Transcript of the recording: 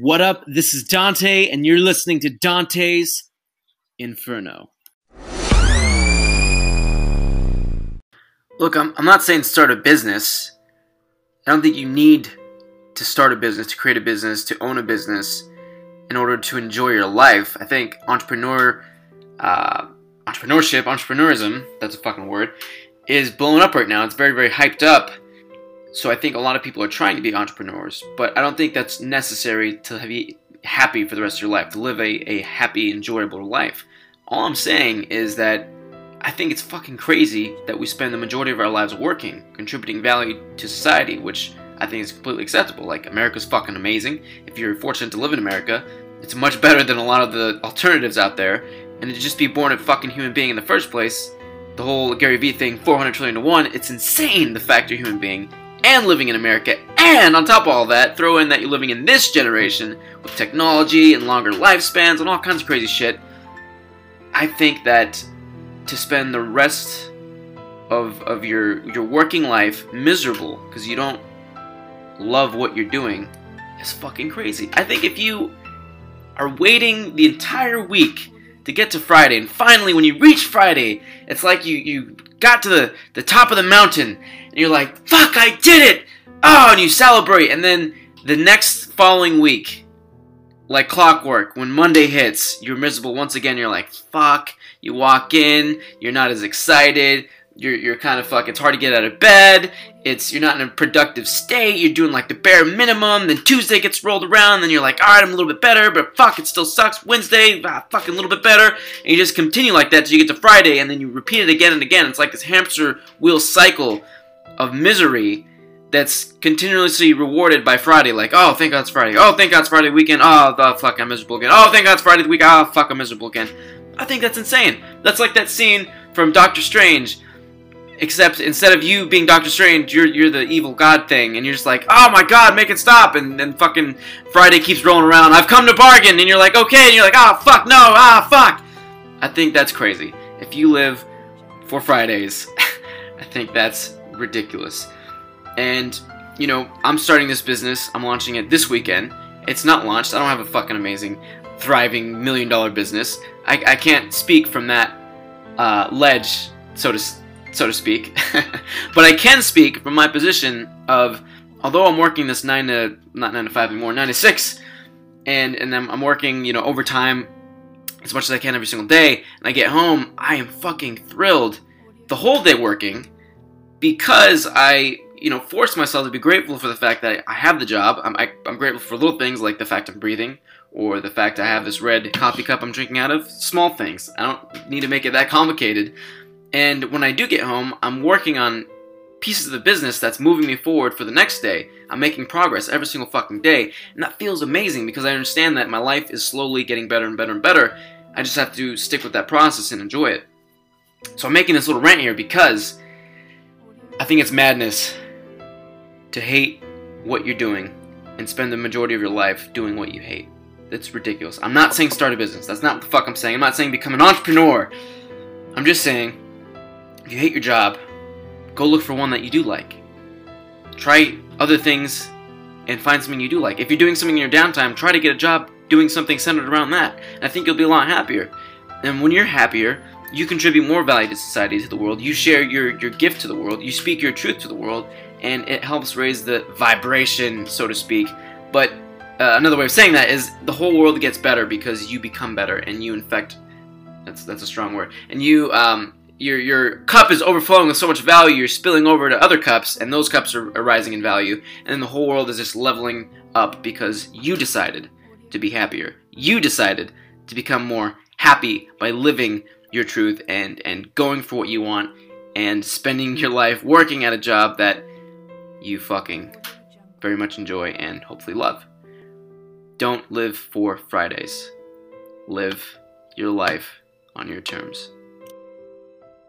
What up? This is Dante, and you're listening to Dante's Inferno. Look, I'm, I'm not saying start a business. I don't think you need to start a business, to create a business, to own a business in order to enjoy your life. I think entrepreneur, uh, entrepreneurship, entrepreneurism, that's a fucking word, is blowing up right now. It's very, very hyped up. So I think a lot of people are trying to be entrepreneurs, but I don't think that's necessary to be happy for the rest of your life, to live a, a happy, enjoyable life. All I'm saying is that I think it's fucking crazy that we spend the majority of our lives working, contributing value to society, which I think is completely acceptable. Like, America's fucking amazing. If you're fortunate to live in America, it's much better than a lot of the alternatives out there. And to just be born a fucking human being in the first place, the whole Gary Vee thing, 400 trillion to 1, it's insane the fact you're a human being and living in America, and on top of all that, throw in that you're living in this generation with technology and longer lifespans and all kinds of crazy shit. I think that to spend the rest of, of your your working life miserable because you don't love what you're doing is fucking crazy. I think if you are waiting the entire week to get to Friday, and finally when you reach Friday, it's like you, you got to the, the top of the mountain and you're like, fuck, I did it! Oh, and you celebrate, and then the next following week, like clockwork, when Monday hits, you're miserable once again. You're like, fuck. You walk in, you're not as excited. You're, you're kind of fuck. It's hard to get out of bed. It's you're not in a productive state. You're doing like the bare minimum. Then Tuesday gets rolled around. Then you're like, all right, I'm a little bit better, but fuck, it still sucks. Wednesday, ah, fucking a little bit better. And you just continue like that till you get to Friday, and then you repeat it again and again. It's like this hamster wheel cycle of misery that's continuously rewarded by Friday. Like, oh, thank God it's Friday. Oh, thank God it's Friday weekend. Oh, the fuck, I'm miserable again. Oh, thank God it's Friday the week. Oh, fuck, I'm miserable again. I think that's insane. That's like that scene from Doctor Strange, except instead of you being Doctor Strange, you're you're the evil God thing, and you're just like, oh my God, make it stop. And then fucking Friday keeps rolling around. I've come to bargain, and you're like, okay, and you're like, oh fuck, no, ah fuck. I think that's crazy. If you live for Fridays, I think that's ridiculous. And, you know, I'm starting this business. I'm launching it this weekend. It's not launched. I don't have a fucking amazing, thriving million dollar business. I, I can't speak from that uh, ledge, so to so to speak. but I can speak from my position of, although I'm working this nine to not nine to five anymore, nine to six, and and I'm, I'm working, you know, overtime as much as I can every single day, and I get home, I am fucking thrilled the whole day working because I, you know, force myself to be grateful for the fact that I have the job. I'm, I, am i am grateful for little things like the fact I'm breathing or the fact I have this red coffee cup I'm drinking out of. Small things. I don't need to make it that complicated. And when I do get home, I'm working on pieces of the business that's moving me forward for the next day. I'm making progress every single fucking day. And that feels amazing because I understand that my life is slowly getting better and better and better. I just have to stick with that process and enjoy it. So I'm making this little rant here because I think it's madness to hate what you're doing and spend the majority of your life doing what you hate. That's ridiculous. I'm not saying start a business. That's not what the fuck I'm saying. I'm not saying become an entrepreneur. I'm just saying if you hate your job, go look for one that you do like. Try other things and find something you do like. If you're doing something in your downtime, try to get a job doing something centered around that. I think you'll be a lot happier. And when you're happier, you contribute more value to society, to the world. You share your, your gift to the world. You speak your truth to the world, and it helps raise the vibration, so to speak. But uh, another way of saying that is the whole world gets better because you become better, and you infect. That's that's a strong word. And you um, your your cup is overflowing with so much value, you're spilling over to other cups, and those cups are, are rising in value, and the whole world is just leveling up because you decided to be happier. You decided to become more happy by living your truth and and going for what you want and spending your life working at a job that you fucking very much enjoy and hopefully love. Don't live for Fridays. Live your life on your terms.